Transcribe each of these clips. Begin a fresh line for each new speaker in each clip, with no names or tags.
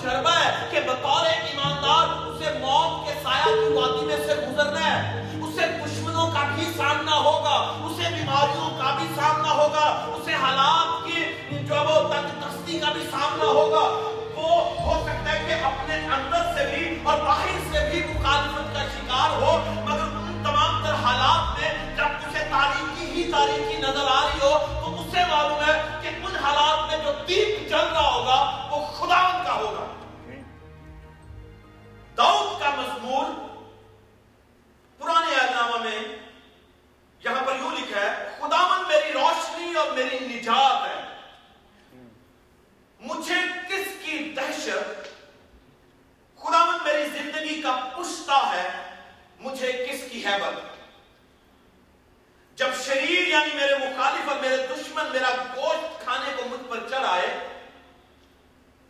تجربہ ہے کہ بطور ایک ایماندار اسے موت کے سایہ کی وادی میں سے گزرنا ہے۔ اسے دشمنوں کا بھی سامنا ہوگا، اسے بیماریوں کا بھی سامنا ہوگا، اسے حالات کی جو وہ تنگ کا بھی سامنا ہوگا۔ وہ ہو سکتا ہے کہ اپنے اندر سے بھی اور باہر سے بھی مخالفت کا شکار ہو، مگر ان تمام تر حالات میں جب اسے تاریخی ہی تاریخی نظر آ رہی ہو، تو اسے معلوم ہے کہ ان حالات میں جو دیپ جل رہا ہوگا خداون کا ہوگا۔ داؤد کا مضمور پرانے اعلانہ میں یہاں پر یوں لکھا ہے خداون میری روشنی اور میری نجات ہے۔ مجھے کس کی دہشت؟ خداون میری زندگی کا پشتا ہے، مجھے کس کی حیبت جب شریر یعنی میرے مخالف اور میرے دشمن میرا گوشت کھانے کو مجھ پر چڑھ آئے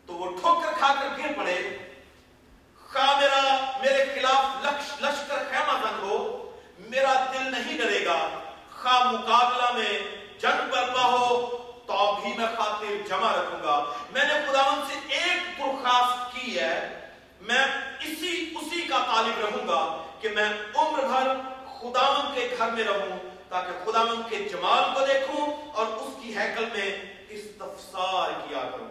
تو وہ ٹھوکر کھا کر گر پڑے خواہ میرا میرے خلاف لکش لشکر خیمہ زن ہو میرا دل نہیں ڈرے گا خواہ مقابلہ میں جنگ برپا ہو تو بھی میں خاطر جمع رکھوں گا۔ میں نے خداون سے ایک درخواست کی ہے۔ میں اسی اسی کا طالب رہوں گا کہ میں عمر بھر خداون کے گھر میں رہوں تاکہ خداون کے جمال کو دیکھوں اور اس کی حیکل میں استفسار کیا کروں۔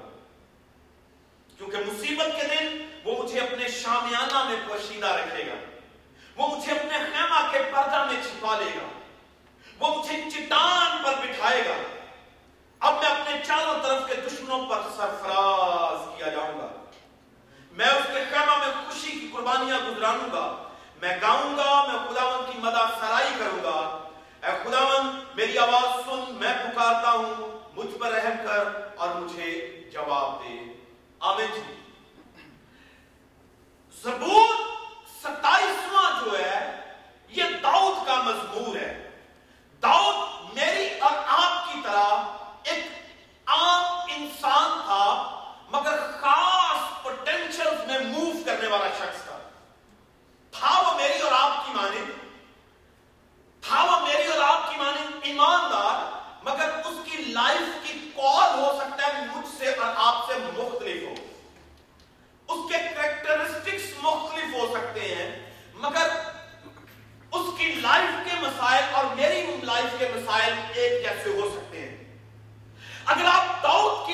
کیونکہ مصیبت کے دن وہ مجھے اپنے شامیانہ میں پوشیدہ رکھے گا۔ وہ مجھے اپنے خیمہ کے پردہ میں چھپا لے گا۔ وہ مجھے چٹان پر بٹھائے گا۔ اب میں اپنے چاروں طرف کے دشمنوں پر سرفراز کیا جاؤں گا۔ میں اس کے خیمہ میں خوشی کی قربانیاں گزرانوں گا۔ میں گاؤں گا، میں خداون کی مدہ سرائی کروں گا۔ اے خداون میری آواز سن، میں پکارتا ہوں۔ مجھ پر رحم کر اور مجھے جواب دے۔ آمین جی۔ زبور ستائیسواں جو ہے، یہ داؤد کا مضمور ہے۔ داؤد میری اور آپ کی طرح ایک عام انسان تھا، مگر خاص پوٹینشل میں موو کرنے والا شخص تھا۔ تھا وہ میری اور آپ کی مانے تھا وہ میری اور آپ کی مانے ایماندار، مگر اس کی لائف کی کال ہو سکتا ہے مجھ سے اور آپ سے مختلف ہو۔ اس کے کریکٹرسٹکس مختلف ہو سکتے ہیں، مگر اس کی لائف کے مسائل اور میری لائف کے مسائل ایک جیسے ہو سکتے ہیں۔ اگر آپ داؤد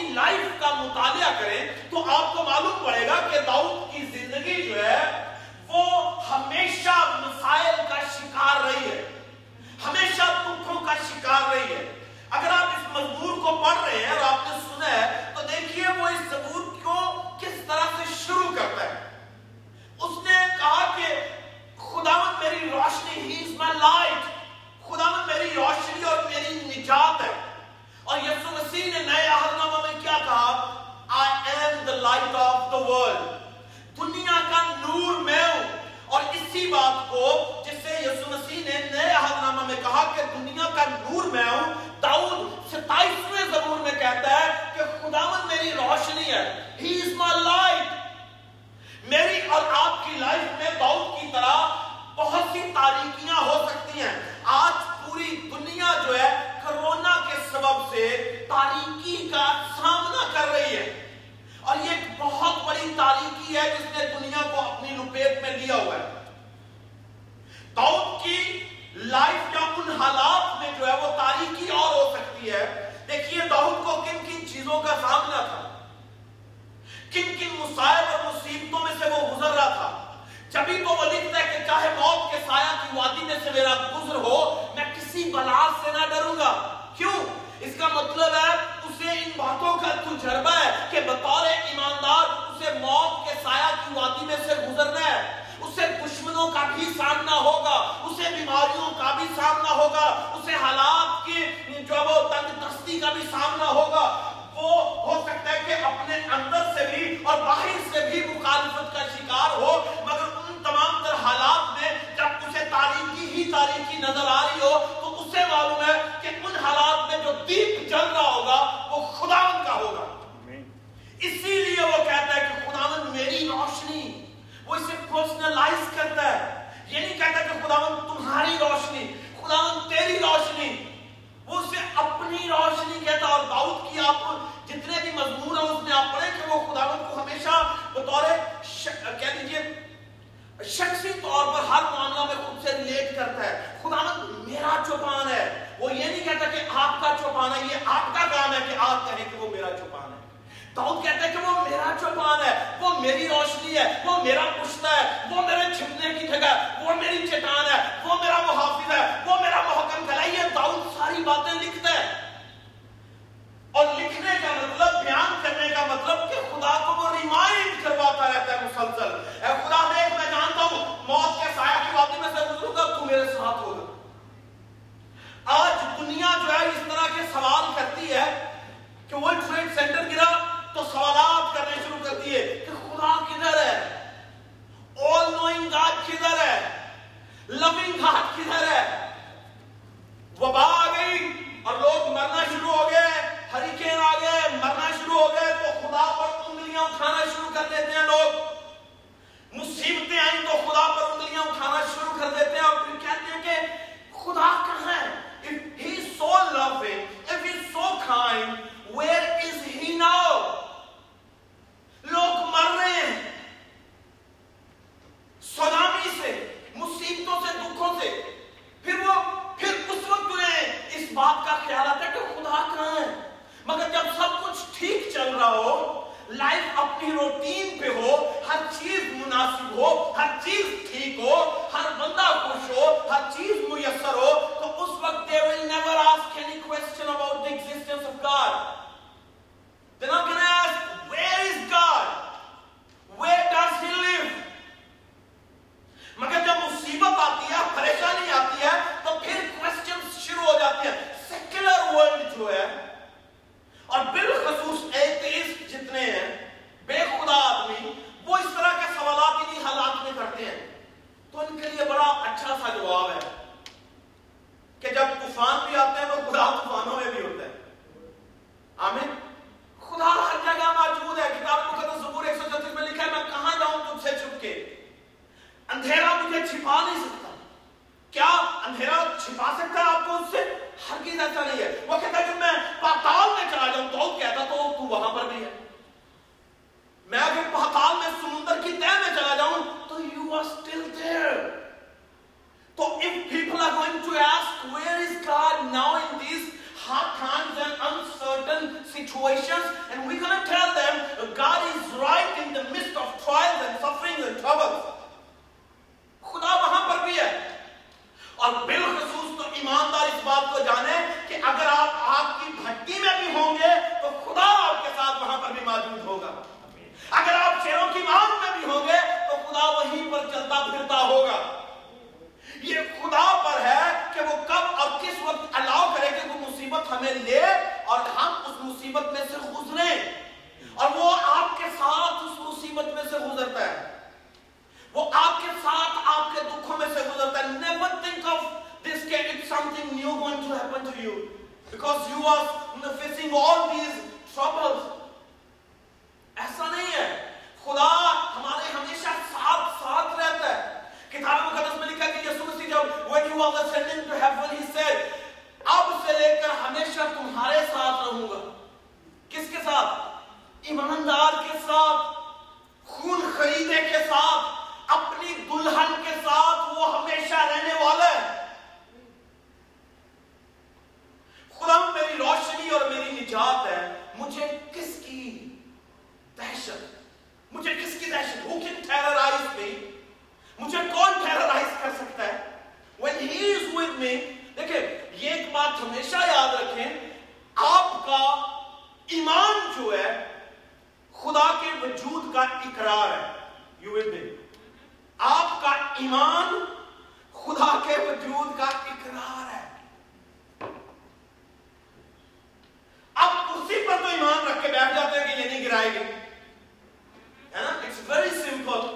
شخصی طور پر ہر معاملہ میں خود سے ریلیٹ کرتا ہے۔ خدا میرا چوپان ہے۔ وہ یہ نہیں کہتا کہ آپ کا چوپان ہے، یہ آپ کا کام ہے کہ آپ کہیں کہ وہ میرا چوپان ہے۔ داؤد کہتا ہے کہ وہ میرا چوپان ہے، وہ میری روشنی ہے، وہ میرا پشتہ ہے، وہ میرے چھپنے کی جگہ ہے، وہ میری چٹان ہے، وہ میرا محافظ ہے، وہ میرا محکم گلا یہ داؤد ساری باتیں لکھتا ہے۔ اور لکھنے کا مطلب بیان کرنے کا مطلب کہ خدا کو وہ ریمائنڈ کرواتا رہتا ہے مسلسل۔ اے خدا، دیکھ میں جان موت کے سایہ کی وادی میں سے گزروں گا تو میرے کے بیٹھ جاتے ہیں کہ یہ نہیں گرائے گی۔ ہے نا؟ اٹس ویری سمپل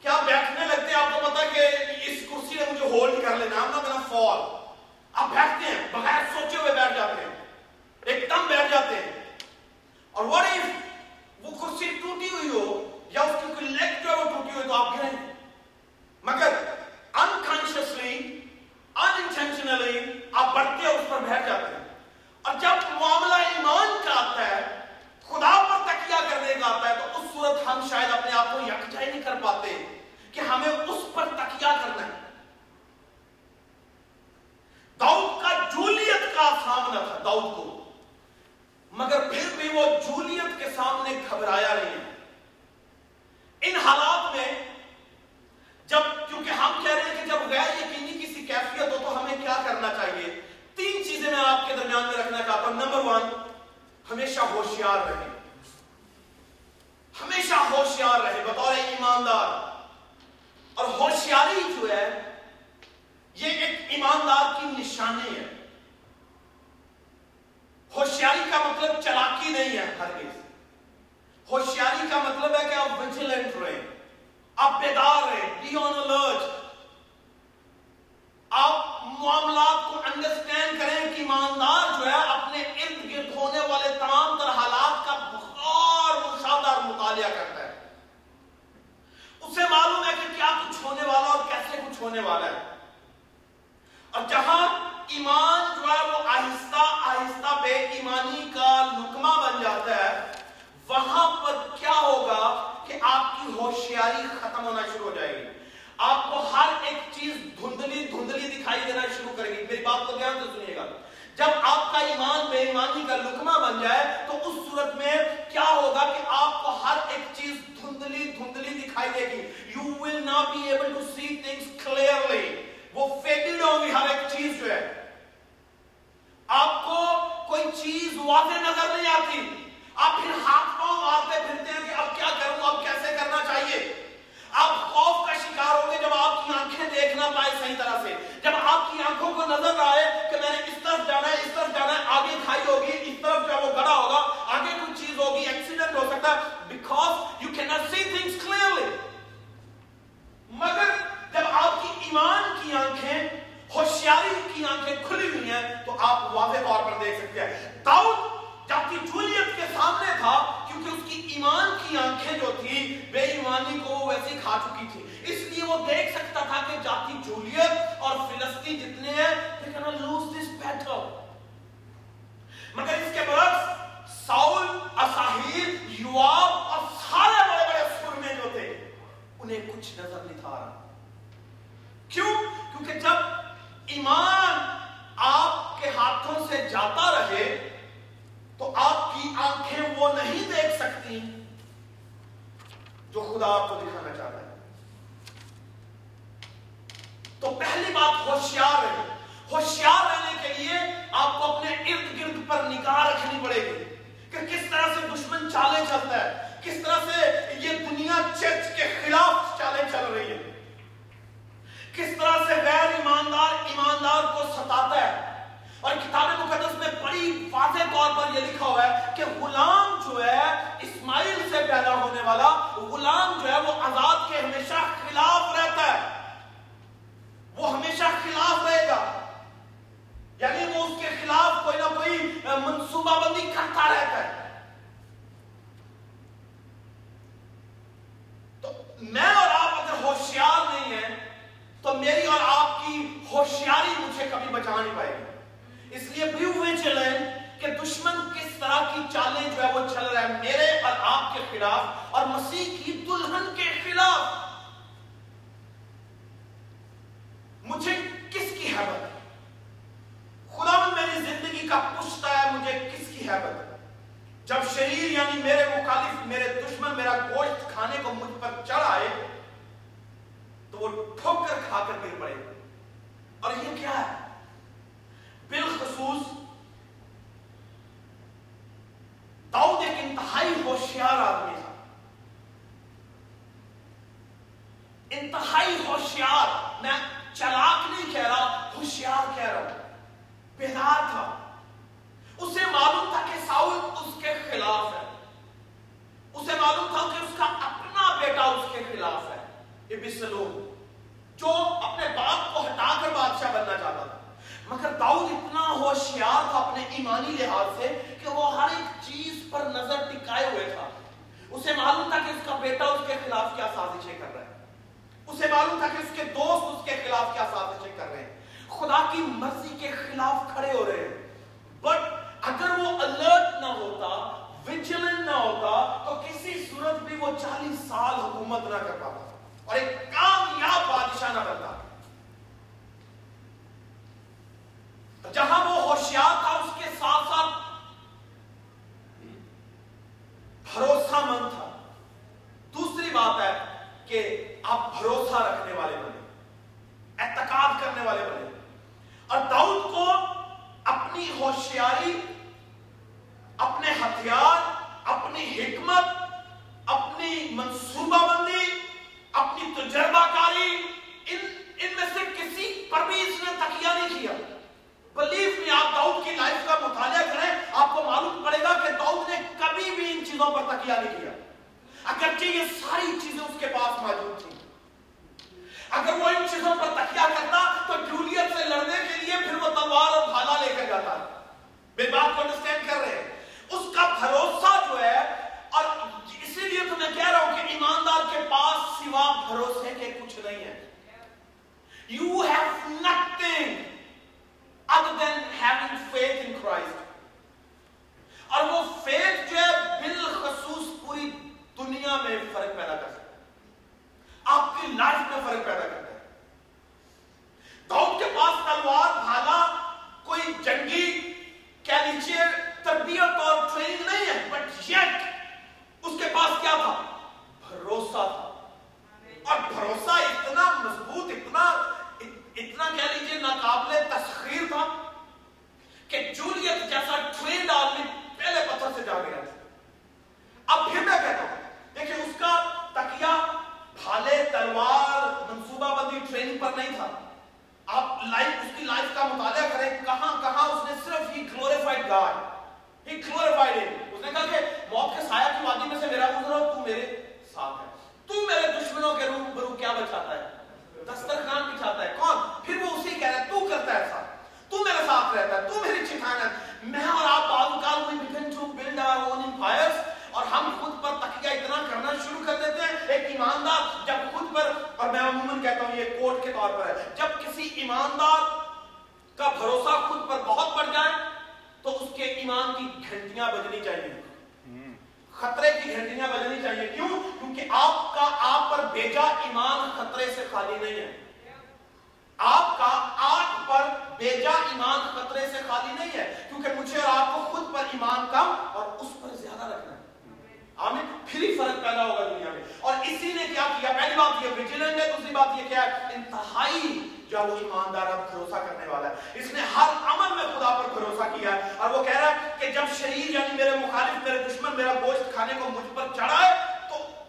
کیا بیٹھنے لگتے ہیں، آپ کو پتا کہ اس کرسی نے مجھے ہولڈ کر لینا فال ہمیشہ ہوشیار رہے۔ ہمیشہ ہوشیار رہے، بطور ایماندار۔ اور ہوشیاری جو ہے، یہ ایک ایماندار کی نشانی ہے۔ ہوشیاری کا مطلب چلاکی نہیں ہے ہر ہوشیاری کا مطلب ہے کہ آپ ویجیلنٹ رہے آپ بیدار رہے بی آن الرٹ آپ معاملات کو انڈرسٹینڈ کریں کہ ایماندار جو ہے اپنے ارد گرد والے تمام تر حالات کا بخار مشاہدہ اور مطالعہ کرتا ہے۔ اسے معلوم ہے کہ کیا کچھ ہونے والا اور کیسے کچھ ہونے والا ہے۔ اور جہاں ایمان جو ہے وہ آہستہ آہستہ بے ایمانی کا لکمہ بن جاتا ہے، وہاں پر کیا ہوگا کہ آپ کی ہوشیاری ختم ہونا شروع ہو جائے گی۔ آپ کو ہر ایک چیز دھندلی دھندلی دکھائی دینا شروع کرے گی۔ میری بات کو دھیان سے سنیے گا جب آپ کا ایمان کا لکمہ بن جائے تو اس صورت میں کیا ہوگا کہ آپ کو ہر ایک چیز دھندلی دھندلی دکھائی دے گی۔ You will not be able to see things clearly. وہ فیڈڈ ہوگی ہر ایک چیز جو ہے۔ آپ کو کوئی چیز واضح نظر نہیں آتی۔ آپ پھر ہاتھ پاؤں مارتے پھرتے ہیں کہ اب کیا کروں، اب کیسے کرنا چاہیے؟ آپ خوف کا شکار ہوں گے جب آپ کی آنکھیں دیکھ نہ پائے صحیح طرح سے، جب آپ کی آنکھوں کو نظر آئے کہ میں نے اس طرف جانا ہے، اس طرف جانا ہے، آگے کھائی ہوگی، اس طرف جو وہ گڑا ہوگا، آگے کچھ چیز ہوگی ایکسیڈنٹ ہو سکتا ہے because you can see things clearly مگر جب آپ کی ایمان کی آنکھیں، ہوشیاری کی آنکھیں کھلی ہوئی ہیں، تو آپ واضح طور پر دیکھ سکتے ہیں۔ داؤد جبکہ جولیت کے سامنے تھا، کیونکہ اس کی ایمان کی آنکھیں جو تھی، بے ایمانی کو وہ ویسی کھا چکی تھی۔ اس لیے وہ دیکھ سکتا تھا کہ جاتی جولیت اور فلسطین جتنے ہیں، لیکن cannot انتہائی ہوشیار، میں چلاک نہیں کہہ رہا، ہوشیار کہہ رہا ہوں۔ بیدار تھا۔ اسے معلوم تھا کہ ساؤل اس کے خلاف ہے۔ اسے معلوم تھا کہ اس کا اپنا بیٹا اس کے خلاف ہے۔ ابسلوم جو اپنے باپ کو ہٹا کر بادشاہ بننا چاہتا تھا۔ مگر داؤد اتنا ہوشیار تھا اپنے ایمانی لحاظ سے کہ وہ ہر ایک چیز پر نظر ٹکائے ہوئے تھا۔ اسے معلوم تھا کہ اس کا بیٹا اس کے خلاف کیا سازشیں کر رہا ہے۔ اسے معلوم تھا کہ اس کے دوست اس کے خلاف کیا سازشیں کر رہے ہیں۔ خدا کی مرضی کے خلاف کھڑے ہو رہے ہیں۔ بٹ اگر وہ الرٹ نہ ہوتا ویجلنٹ نہ ہوتا، تو کسی صورت بھی وہ چالیس سال حکومت نہ کر پاتا اور ایک کامیاب بادشاہ نہ بنتا۔ جہاں وہ ہوشیار تھا، اس کے ساتھ ساتھ بھروسہ مند تھا۔ گھنٹیاں بجنی چاہیے۔ خطرے کی گھنٹیاں بجنی چاہیے۔ کیوں؟ کیونکہ آپ کا آپ پر بھیجا ایمان خطرے سے خالی نہیں ہے۔ آپ کا آٹھ پر بیجا ایمان خطرے سے خالی نہیں ہے۔ کیونکہ مجھے اور آپ کو خود پر ایمان کم اور اس پر زیادہ رکھنا ہے۔ آمین۔ پھر ہی فرق پیدا ہوگا دنیا میں۔ اور اسی نے کیا کیا؟ پہلی بات یہ ویجیلنٹ ہے دوسری بات یہ کیا ہے؟ انتہائی جو وہ ایماندار اب بھروسہ کرنے والا ہے؟ اس نے ہر عمل میں خدا پر بھروسہ کیا ہے اور وہ کہہ رہا ہے کہ جب شریر یعنی میرے مخالف، میرے دشمن میرا گوشت کھانے کو مجھ پر چڑھائے تو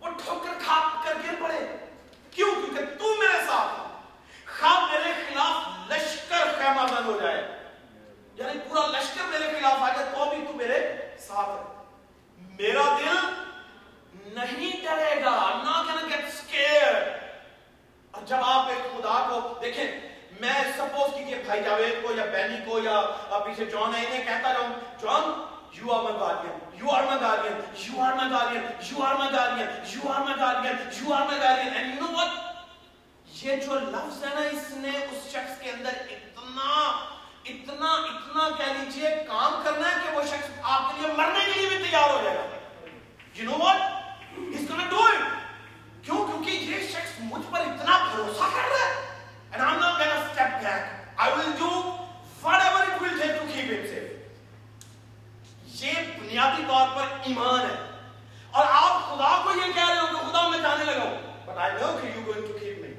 وہ ٹھوکر کھا کر گر پڑے۔ کیوں؟ کیونکہ تو میرے ساتھ خواہ میرے خلاف لشکر خیمہ بند ہو جائے۔ یعنی پورا لشکر میرے خلاف آ جائے تو بھی تو میرے ساتھ ہے۔ میرا دل نہیں ڈرے گا not gonna get scared اور جب آپ ایک خدا کو دیکھیں، میں سپوز کیجیے بھائی جاوید کو یا بینی کو یا پیچھے جان ہے، انہیں کہتا رہا ہوں جان، you are my guardian you are my guardian you are my guardian you are my guardian you are my guardian you are my guardian and you know what یہ جو لفظ ہے نا، اس نے اس شخص کے اندر اتنا اتنا اتنا کہہ لیجیے، کام کرنا ہے کہ وہ شخص آپ کے لیے مرنے کے لیے بھی تیار ہو جائے گا You know what? He's gonna do it. کیوں کیونکہ یہ شخص مجھ پر اتنا بھروسہ کر رہا ہے and I'm not gonna step back. I will do whatever it will take to keep him safe. یہ بنیادی طور پر ایمان ہے اور آپ خدا کو یہ کہہ رہے ہو کہ خدا میں جانے لگا ہوں but I know that you're going to keep me.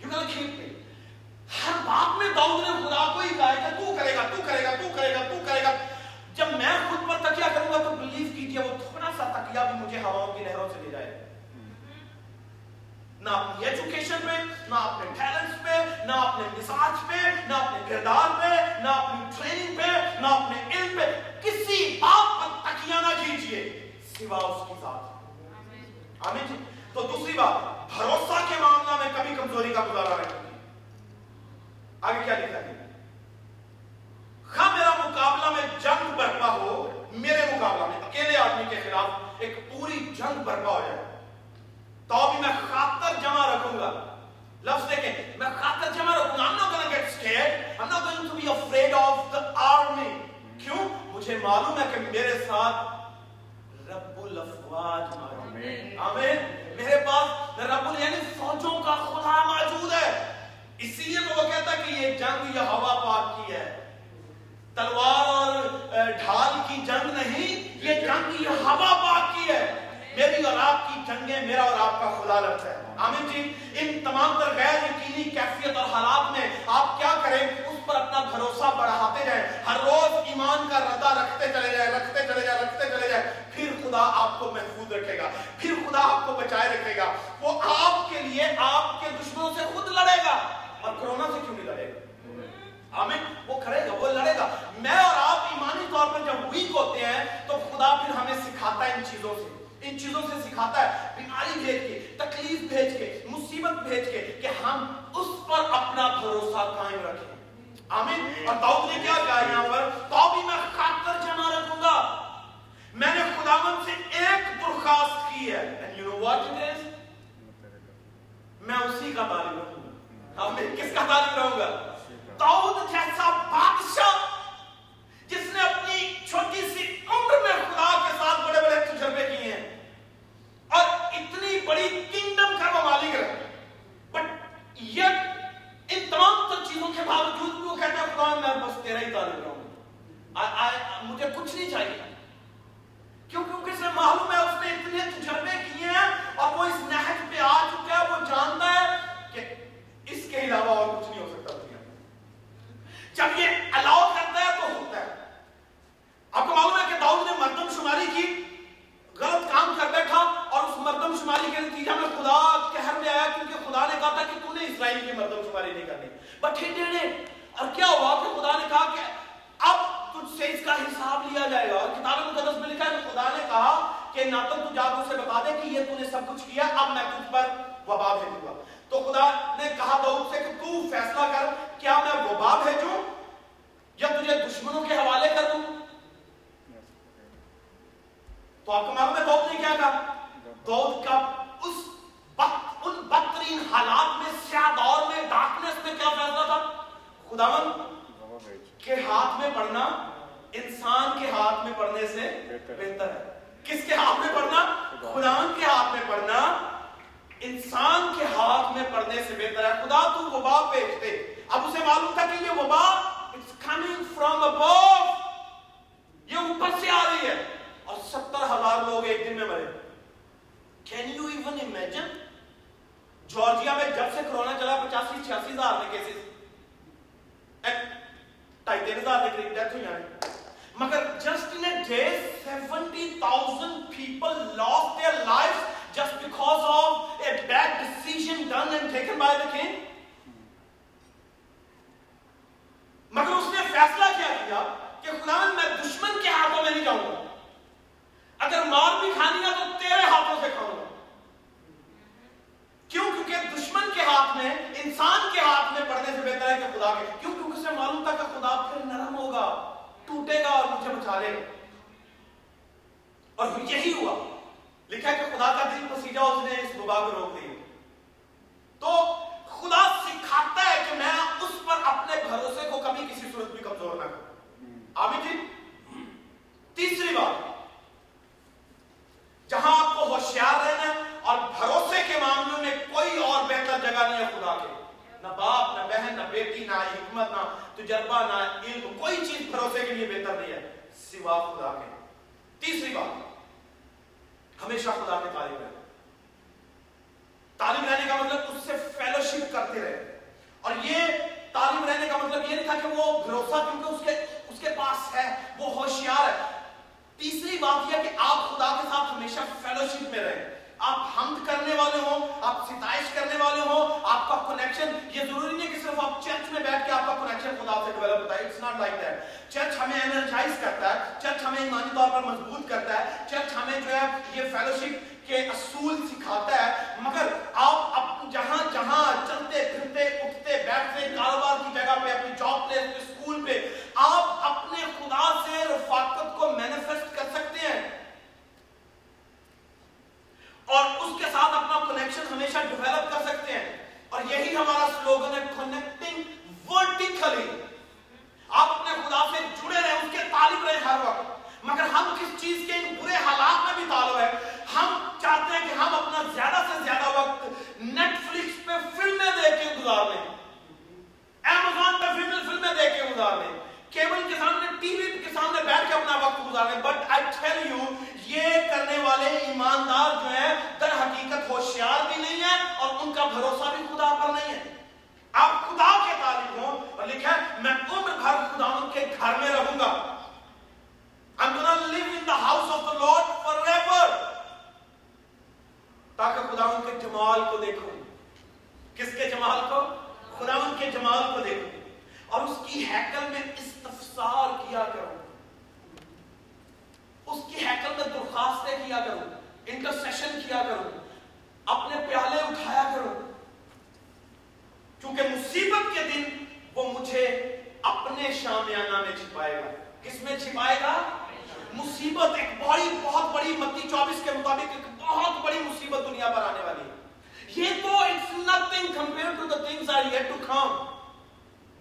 You're going to keep me. ہر بات میں داؤد نے خدا کو ہی کہا کہ تو کرے گا تو کرے گا تو کرے گا تو کرے گا جب میں خود پر تکیہ کروں گا تو بلیو کیجیے وہ تھوڑا سا تکیہ بھی مجھے ہواؤں کی نہروں سے لے جائے نہ اپنی ایجوکیشن پہ، نہ اپنے ٹیلنٹس پہ، نہ اپنے مزاج پہ، نہ اپنے کردار پہ، نہ اپنی ٹریننگ پہ، نہ اپنے علم پہ کسی بات پر تکیہ نہ کیجیے سوا اس کی ذات۔ آمین جی۔ تو دوسری بات، بھروسہ کے معاملہ میں کبھی کمزوری کا گزارا نہیں آگے کیا لکھا ہے؟ خواہ میرا مقابلہ میں جنگ برپا ہو، میرے مقابلہ میں اکیلے آدمی کے خلاف ایک پوری جنگ برپا ہو جائے۔ تو بھی میں خاطر جمع رکھوں گا۔ لفظ دیکھیں میں خاطر جمع رکھوں گا۔ I'm not gonna get scared. I'm not going to be afraid of the army. کیوں؟ مجھے معلوم ہے کہ میرے ساتھ رب الافواج آمین۔ آمین۔ میرے پاس رب ال یعنی فوجوں کا خدا موجود ہے۔ اسی لیے تو وہ کہتا ہے کہ یہ جنگ یہ ہوا پاک کی ہے۔ تلوار اور ڈھال کی جنگ نہیں یہ جنگ یہ ہوا پاک کی ہے۔ میری اور آپ کی جنگیں میرا اور آپ کا خدا لڑتا ہے۔ آمین جی۔ ان تمام تر غیر یقینی کیفیت اور حالات میں آپ کیا کریں؟ اس پر اپنا بھروسہ بڑھاتے جائیں۔ ہر روز ایمان کا ردا رکھتے چلے جائیں، رکھتے چلے جائیں، رکھتے چلے جائیں۔ پھر خدا آپ کو محفوظ رکھے گا۔ پھر خدا آپ کو بچائے رکھے گا۔ وہ آپ کے لیے آپ کے دشمنوں سے خود لڑے گا۔ اور کرونا سے کیوں نہیں لڑے گا؟ آمین۔ وہ کھڑے گا، وہ لڑے گا۔ میں اور آپ ایمانی طور پر جب ویک ہوتے ہیں تو خدا پھر ہمیں سکھاتا ہے ان چیزوں سے۔ ان چیزوں سے سکھاتا ہے، بیماری بھیج کے، تکلیف بھیج کے، مصیبت بھیج کے کہ ہم اس پر اپنا بھروسہ قائم رکھیں۔ آمین۔ اور داؤد نے کیا کہا یہاں پر؟ تو بھی میں خاطر جمع رکھوں گا۔ میں نے خداون سے ایک درخواست کی ہے۔ And you know what it is? میں اسی کا طالب رہوں گا۔ آمین۔ کس کا طالب رہوں گا؟ داؤد جیسا بادشاہ جس نے اپنی چھوٹی سی عمر میں خدا کے ساتھ بڑے بڑے تجربے کیے ہیں اور اتنی بڑی کنگڈم کا وہ مالک ہے بٹ یہ ان تمام تر چیزوں کے باوجود بھی وہ کہتا ہے خدا میں بس تیرا ہی طالب رہوں مجھے کچھ نہیں چاہیے۔ کیونکہ اسے معلوم ہے اس نے اتنے تجربے کیے ہیں اور وہ اس نہج پہ آ چکا ہے۔ وہ جانتا ہے کہ اس کے علاوہ اور کچھ نہیں ہو سکتا دنیا جب یہ الاؤ کرتا ہے تو ہوتا ہے۔ آپ کو معلوم ہے کہ داؤد نے مردم شماری کی، غلط کام کر بیٹھا اور اس مردم شماری کے نتیجہ میں خدا کہر میں آیا کیونکہ خدا نے کہا تھا کہ تو نے اسرائیل کی مردم شماری نہیں کرنی۔ بٹ ہی اور کیا ہوا کہ خدا نے کہا کہ اب تجھ سے اس کا حساب لیا جائے گا۔ اور کتاب مقدس میں لکھا ہے کہ خدا نے کہا کہ نہ تو تو جا اسے بتا دے کہ یہ تو نے سب کچھ کیا، اب میں تجھ پر وبا بھیجوں گا۔ تو خدا نے کہا داؤد سے کہ تو فیصلہ کر، کیا میں وبا بھیجوں یا تجھے دشمنوں کے حوالے کر دوں؟ تو آپ کو معلوم ہے داؤد نے کیا کہا؟ داؤد کا ان بدترین حالات میں سیاہ دور میں ڈارکنس میں کیا فیصلہ تھا؟ خداون کے ہاتھ میں پڑھنا انسان کے ہاتھ میں پڑھنے سے بہتر ہے۔ کس کے ہاتھ میں پڑھنا؟ خداون کے ہاتھ میں پڑھنا انسان کے ہاتھ میں پڑھنے سے بہتر ہے۔ خدا تو وبا بھیجتے اب اسے معلوم تھا کہ یہ وبا اٹس کمنگ فرام ابو یہ اوپر سے آ رہی ہے۔ اور ستر ہزار لوگ ایک دن میں مرے۔ Can you even imagine Georgia میں جب سے کرونا چلا، پچاسی، چھیاسی ہزار میں کیسز ڈھائی تین ہزار کے قریب ڈیتھ ہوئی ہیں. مگر just in day seventy thousand people lost their life just because of a bad decision done and taken by the king مگر اس نے فیصلہ کیا کیا کہ خدا میں دشمن کے ہاتھوں میں نہیں جاؤں گا اگر مار بھی کھانی ہے تو تیرے ہاتھوں سے کھاؤں گا کیوں کیونکہ دشمن کے ہاتھ میں انسان کے ہاتھ میں پڑنے سے بہتر ہے کہ خدا کے کیوں کیونکہ اسے معلوم تھا کہ خدا پھر نرم ہوگا ٹوٹے گا اور مجھے بچا لے گا اور یہی ہوا لکھا ہے کہ خدا کا دل پسیجا اس نے اس وبا کو روک دی تو خدا سکھاتا ہے کہ میں اس پر اپنے بھروسے کو کبھی کسی صورت میں کمزور نہ کروں آمین جی تیسری بات جہاں آپ کو ہوشیار رہنا اور بھروسے کے معاملوں میں کوئی اور بہتر جگہ نہیں ہے خدا کے نہ باپ نہ بہن نہ بیٹی نہ حکمت نہ تجربہ نہ علم کوئی چیز بھروسے کے لیے بہتر نہیں ہے، سوا خدا کے۔ تیسری بات، ہمیشہ خدا کے تعلیم رہنا تعلیم رہنے کا مطلب اس سے فیلوشپ کرتے رہے اور یہ تعلیم رہنے کا مطلب یہ نہیں تھا کہ وہ بھروسہ، کیونکہ اس کے اس کے پاس ہے، وہ ہوشیار ہے۔ تیسری بات یہ کہ آپ خدا کے ساتھ ہمیشہ فیلوشپ میں رہیں۔ آپ حمد کرنے والے ہوں، آپ ستائش کرنے والے ہوں، آپ کا کنیکشن یہ ضروری نہیں کہ صرف آپ چرچ میں بیٹھ کے آپ کا کنیکشن خدا سے ڈیولپ ہوتا ہے it's not like that church ہمیں انرجائز کرتا ہے چرچ ہمیں ایمانی طور پر مضبوط کرتا ہے چرچ ہمیں جو ہے یہ فیلوشپ کے اصول سکھاتا ہے، مگر آپ جہاں جہاں چلتے پھرتے، اٹھتے بیٹھتے کاروبار کی جگہ پہ، اپنی جاب پلیس پہ اسکول پہ، آپ اپنے خدا سے رفاقت کو مینیفیسٹ کر سکتے ہیں۔ اور اس کے ساتھ اپنا کنیکشن ہمیشہ ڈیولپ کر سکتے ہیں۔ اور یہی ہمارا سلوگن ہے کنیکٹنگ ورٹیکلی آپ اپنے خدا سے جڑے رہے اس کے طالب رہے ہر وقت مگر ہم کس چیز کے ان برے حالات میں بھی طالب ہے ہم چاہتے ہیں کہ ہم اپنا زیادہ سے زیادہ وقت نیٹ فلکس پہ فلمیں دیکھ کے گزار لیں امیزون پہ فلمیں فلمیں دیکھ کے گزار لیں کیبل کے سامنے ٹی وی کے سامنے بیٹھ کے اپنا وقت گزار لیں بٹ آئی ٹیل یو یہ کرنے والے ایماندار جو ہیں در حقیقت ہوشیار بھی نہیں ہے اور ان کا بھروسہ بھی خدا پر نہیں ہے آپ خدا کے طالب ہوں اور لکھا ہے میں عمر بھر خدا ان کے گھر میں رہوں گا I'm gonna live in the house of the Lord forever تاکہ خدا ان کے جمال کو دیکھوں کس کے جمال کو خدا ان کے جمال کو دیکھوں اور اس کی حیکل میں استفسار کیا کروں اس کی حیکل میں درخواستیں کیا کروں انٹرسیشن کیا کروں اپنے پیالے اٹھایا کروں کیونکہ مصیبت کے دن وہ مجھے اپنے شامیانہ میں چھپائے گا۔ کس میں چھپائے گا؟ مصیبت ایک بڑی، بہت بڑی متی چوبیس کے مطابق ایک بہت بڑی مصیبت دنیا پر آنے والی ہے۔ یہ تو it's nothing compare to the things are yet to come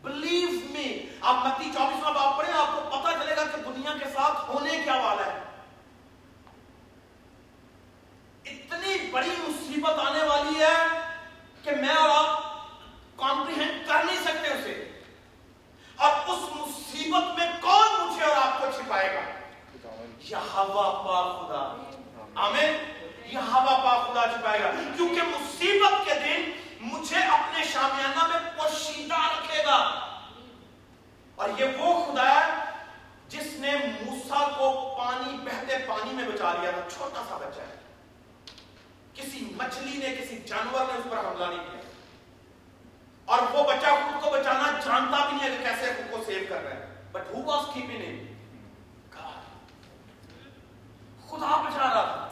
believe me آپ متی چوبیسواں باپ پڑھیں، آپ کو پتا چلے گا کہ دنیا کے ساتھ ہونے کیا والا ہے۔ اتنی بڑی مصیبت آنے والی ہے کہ میں اور آپ کر نہیں سکتے اسے۔ اور اس مصیبت میں کون مجھے اور آپ کو چھپائے گا؟ یہ ہوا پا خدا۔ آمین۔ یہ ہوا پا خدا چھپائے گا۔ کیونکہ مصیبت کے دن مجھے اپنے شامیانہ میں پوشیدہ رکھے گا۔ اور یہ وہ خدا ہے جس نے موسا کو پانی، بہتے پانی میں بچا لیا۔ تھا چھوٹا سا بچہ ہے۔ کسی مچھلی نے، کسی جانور نے اس پر حملہ نہیں کیا۔ وہ بچہ خود کو بچانا جانتا بھی نہیں ہے کہ کیسے خود کو سیو کر رہا ہے۔ بٹ ہو واز کیپنگ ہم خدا بچا رہا تھا۔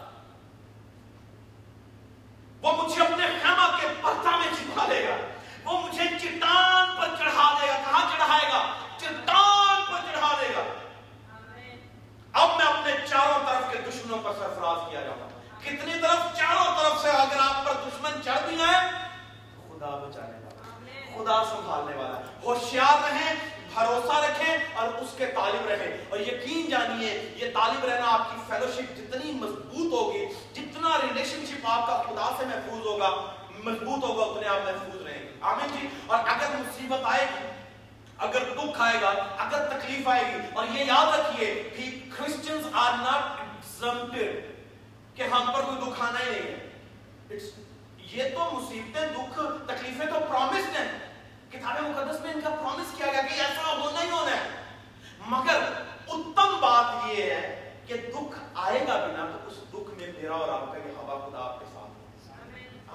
وہ مجھے اپنے خیمہ کے پرتا میں چھپا دے گا وہ مجھے چٹان پر چڑھا دے گا کہاں چڑھائے گا چٹان پر چڑھا دے گا اب میں اپنے چاروں طرف کے دشمنوں پر سرفراز کیا جاؤں کتنی طرف چاروں طرف سے اگر آپ پر دشمن چڑھ بھی ہے خدا بچانے والا خدا سنبھالنے والا ہوشیار رہیں، بھروسہ رکھیں اور اس کے طالب رہیں۔ اور یقین جانیے، یہ طالب رہنا آپ کی فیلوشپ جتنی مضبوط ہوگی، جتنا ریلیشن شپ آپ کا خدا سے محفوظ ہوگا، مضبوط ہوگا، اتنے آپ محفوظ رہیں گے۔ آمین جی۔ اور اگر مصیبت آئے گی، اگر دکھ آئے گا، اگر تکلیف آئے گی، اور یہ یاد رکھیے کہ کرسچنز آر ناٹ ایگزمپٹڈ کہ ہم پر کوئی دکھ آنا ہی نہیں ہے۔ یہ تو مصیبتیں، دکھ، تکلیفیں تو پرومسڈ ہیں۔ کتاب مقدس میں ان کا پرومس کیا گیا کہ ایسا ہونا ہی ہونا ہے۔ مگر اتم بات یہ ہے کہ دکھ آئے گا بنا تو اس دکھ میں میرا اور آپ کا یہ ہوا خدا آپ کے ساتھ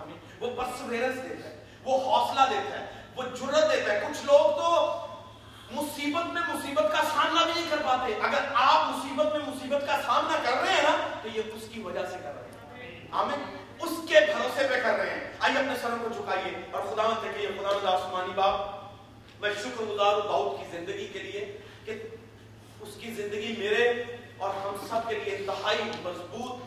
آمین۔ وہ پرسویرنس دیتا ہے، وہ حوصلہ دیتا ہے، وہ جرت دیتا ہے۔ کچھ لوگ تو مصیبت میں مصیبت کا سامنا بھی نہیں کر پاتے۔ اگر آپ مصیبت میں مصیبت کا سامنا کر رہے ہیں نا تو یہ اس کی وجہ سے کر رہے ہیں۔ آمین۔ اس کے بھروسے پہ کر رہے ہیں۔ آئیے اپنے سروں کو جھکائیے۔ اور خدا مت دیکھیے خدا مت آسمانی باپ، میں شکر گزار ہوں داؤد کی زندگی کے لیے کہ اس کی زندگی میرے اور ہم سب کے لیے انتہائی مضبوط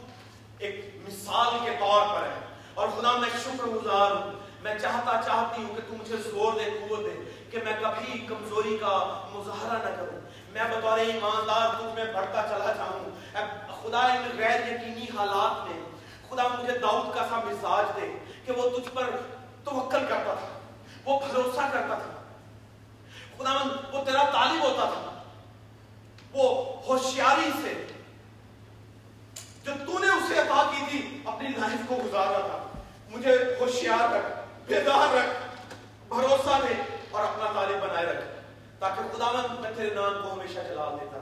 ایک مثال کے طور پر ہے۔ اور خدا میں شکر گزار ہوں۔ میں چاہتا چاہتی ہوں کہ تو مجھے زور دے، قوت دے کہ میں کبھی کمزوری کا مظاہرہ نہ کروں۔ میں بطور ایماندار تجھ میں بڑھتا چلا جاؤں۔ خدا ان غیر یقینی حالات میں خدا مجھے داؤد کا سا مزاج دے کہ وہ تجھ پر توکل کرتا تھا، وہ بھروسہ کرتا تھا۔ خدا وہ تیرا طالب ہوتا تھا۔ وہ ہوشیاری سے جو تو نے اسے عطا کی تھی، اپنی لائف کو گزارا تھا۔ مجھے ہوشیار رکھ، بیدار رکھ، بھروسہ دے اور اپنا طالب بنائے رکھ تاکہ خدا میں تیرے نام کو ہمیشہ جلال دیتا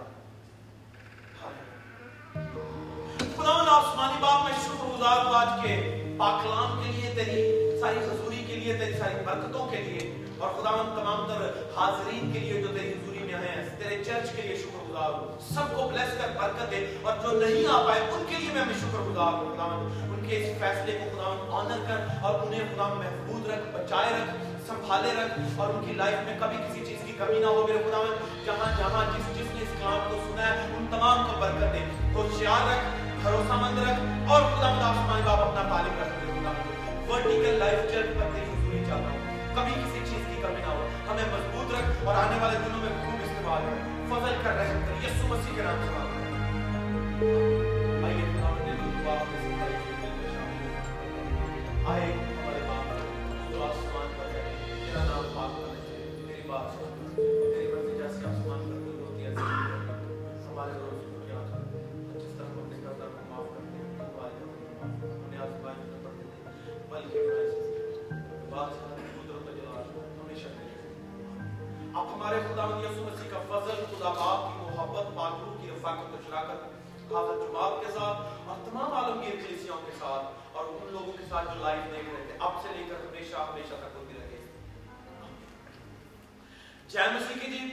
رہا خدا آسمانی باپ میں شکر گزار ہوں آج کے پاکلام کے لیے، تیری ساری حضوری کے لیے، تیری ساری برکتوں کے لیے، اور خدا تمام تر حاضرین کے لیے جو تیری حضوری میں ہیں، تیرے چرچ کے لیے شکر گزار ہوں۔ سب کو بلیس کر، برکت دے، اور جو نہیں آ پائے، ان کے لیے میں ہمیں شکر گزار ہوں۔ خدا ان کے اس فیصلے کو خدا آنر کر، اور انہیں خدا محفوظ رکھ، بچائے رکھ، سنبھالے رکھ، اور ان کی لائف میں کبھی کسی چیز کی کمی نہ ہو۔ میرے خدا جہاں جہاں جس جس نے اس کلام کو سنا ہے، ان تمام کو برکت دے۔ ہوشیار رکھ بھروسہ مند رکھ اور خدا مد آسمان باپ اپنا تعلیم رکھ دے خدا ورٹیکل لائف چرچ پر تیری حضوری چاہتا. ہوں کبھی کسی چیز کی کمی نہ ہو. ہمیں مضبوط رکھ اور آنے والے دنوں میں خوب استعمال کر فضل کر رہے کر یسو مسیح کے نام سے آئیے خدا نے دعا میں سے آئے کے ساتھ جو لائف دیکھ رہے تھے اب سے لے کر ہمیشہ ہمیشہ تک ہوتی رہے جے مسیح کی جی